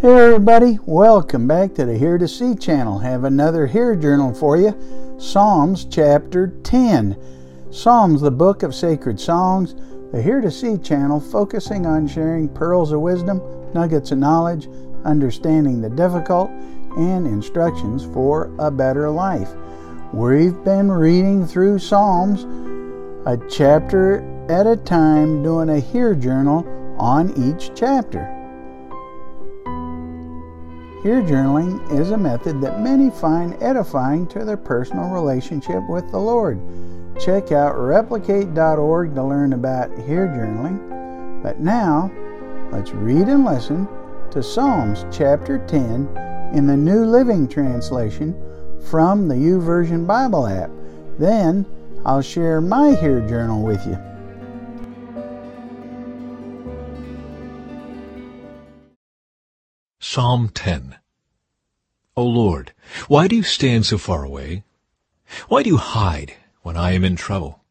Hey everybody, welcome back to the Hear2See channel. Have another HEAR journal for you. Psalms chapter 10. Psalms, the book of sacred songs. The Hear2See channel focusing on sharing pearls of wisdom, nuggets of knowledge, understanding the difficult, and instructions for a better life. We've been reading through Psalms a chapter at a time, doing a HEAR journal on each chapter. HEAR journaling is a method that many find edifying to their personal relationship with the Lord. Check out replicate.org to learn about HEAR journaling. But now, let's read and listen to Psalms chapter 10 in the New Living Translation from the YouVersion Bible app. Then I'll share my HEAR journal with you. Psalm 10 O Lord, why do you stand so far away? Why do you hide when I am in trouble?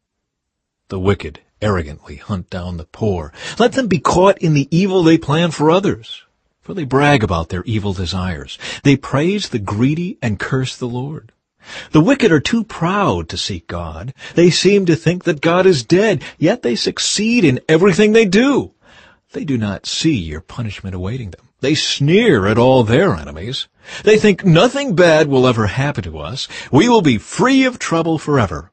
The wicked arrogantly hunt down the poor. Let them be caught in the evil they plan for others. For they brag about their evil desires. They praise the greedy and curse the Lord. The wicked are too proud to seek God. They seem to think that God is dead, yet they succeed in everything they do. They do not see your punishment awaiting them. They sneer at all their enemies. They think nothing bad will ever happen to us. We will be free of trouble forever.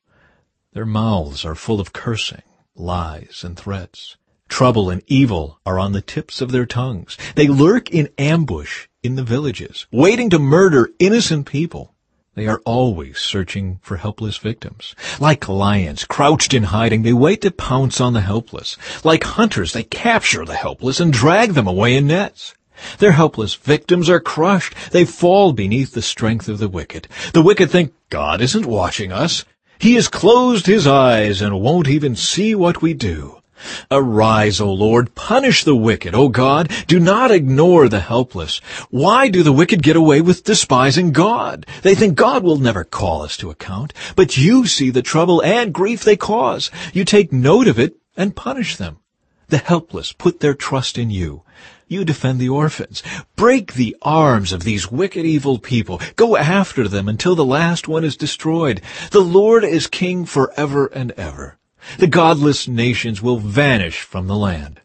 Their mouths are full of cursing, lies, and threats. Trouble and evil are on the tips of their tongues. They lurk in ambush in the villages, waiting to murder innocent people. They are always searching for helpless victims. Like lions crouched in hiding, they wait to pounce on the helpless. Like hunters, they capture the helpless and drag them away in nets. Their helpless victims are crushed. They fall beneath the strength of the wicked. The wicked think God isn't watching us. He has closed his eyes and won't even see what we do. Arise, O Lord, punish the wicked, O God. Do not ignore the helpless. Why do the wicked get away with despising God? They think God will never call us to account, but you see the trouble and grief they cause. You take note of it and punish them. The helpless put their trust in you. You defend the orphans. Break the arms of these wicked evil people. Go after them until the last one is destroyed. The Lord is king forever and ever. The godless nations will vanish from the land.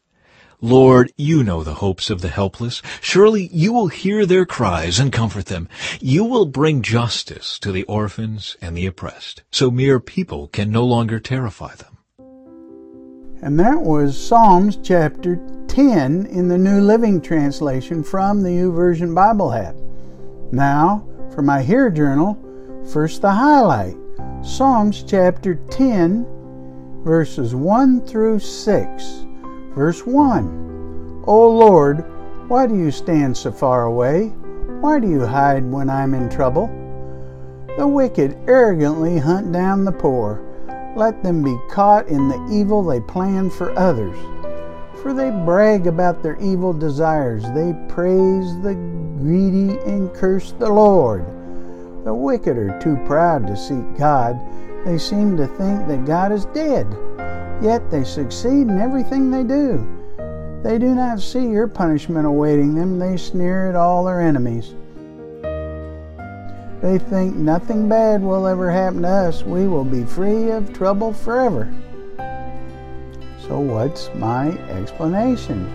Lord, you know the hopes of the helpless. Surely you will hear their cries and comfort them. You will bring justice to the orphans and the oppressed, so mere people can no longer terrify them. And that was Psalms chapter 10 in the New Living Translation from the YouVersion Bible app. Now, for my HEAR Journal, first the highlight Psalms chapter 10 verses 1 through 6. Verse 1 O Lord, why do you stand so far away? Why do you hide when I'm in trouble? The wicked arrogantly hunt down the poor. Let them be caught in the evil they plan for others. For they brag about their evil desires. They praise the greedy and curse the Lord. The wicked are too proud to seek God they seem to think that God is dead, yet they succeed in everything they do. They do not see your punishment awaiting them, they sneer at all their enemies. They think nothing bad will ever happen to us. We will be free of trouble forever. So, what's my explanation?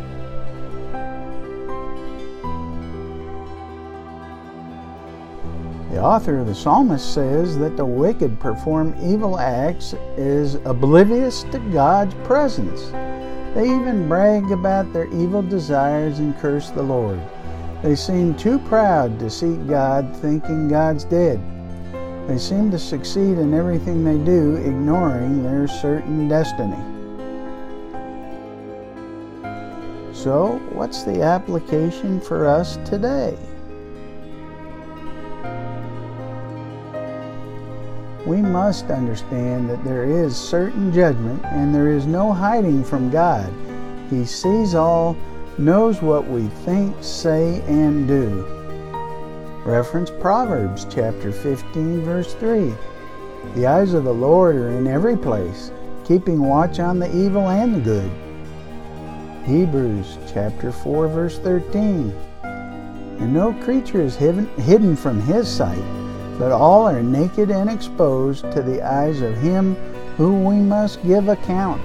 The author of the psalmist says that the wicked perform evil acts is oblivious to God's presence. They even brag about their evil desires and curse the Lord. They seem too proud to seek God, thinking God's dead. They seem to succeed in everything they do, ignoring their certain destiny. So, what's the application for us today? we must understand that there is certain judgment and there is no hiding from God. He sees all, knows what we think, say, and do. Reference Proverbs chapter 15, verse 3. The eyes of the Lord are in every place, keeping watch on the evil and the good. Hebrews chapter 4, verse 13. And no creature is hidden from his sight, but all are naked and exposed to the eyes of him who we must give account.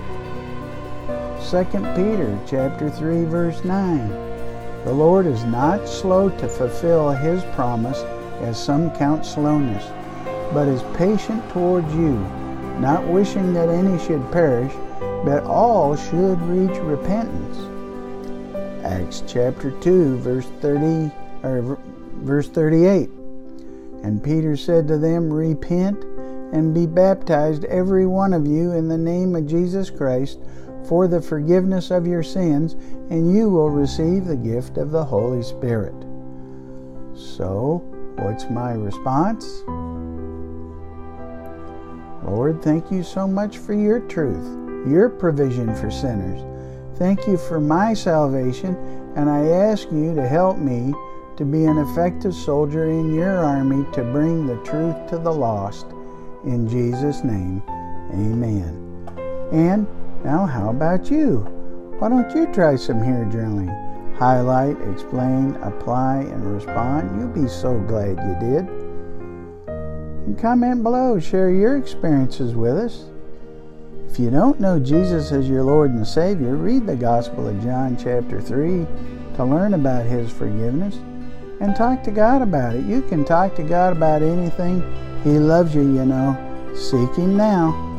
2 Peter chapter 3 verse 9. The Lord is not slow to fulfill his promise as some count slowness, but is patient towards you, not wishing that any should perish, but all should reach repentance. Acts chapter 2 verse 30 or verse 38. And Peter said to them, Repent and be baptized every one of you in the name of Jesus Christ for the forgiveness of your sins, and you will receive the gift of the Holy Spirit. So, what's my response? Lord, thank you so much for your truth, your provision for sinners. Thank you for my salvation, and I ask you to help me to be an effective soldier in your army to bring the truth to the lost. In Jesus' name, amen. And now, how about you? Why don't you try some HEAR journaling? Highlight, explain, apply, and respond. You'll be so glad you did. And comment below, share your experiences with us. If you don't know Jesus as your Lord and Savior, read the Gospel of John, chapter 3, to learn about His forgiveness and talk to God about it. You can talk to God about anything. He loves you, you know. Seek Him now.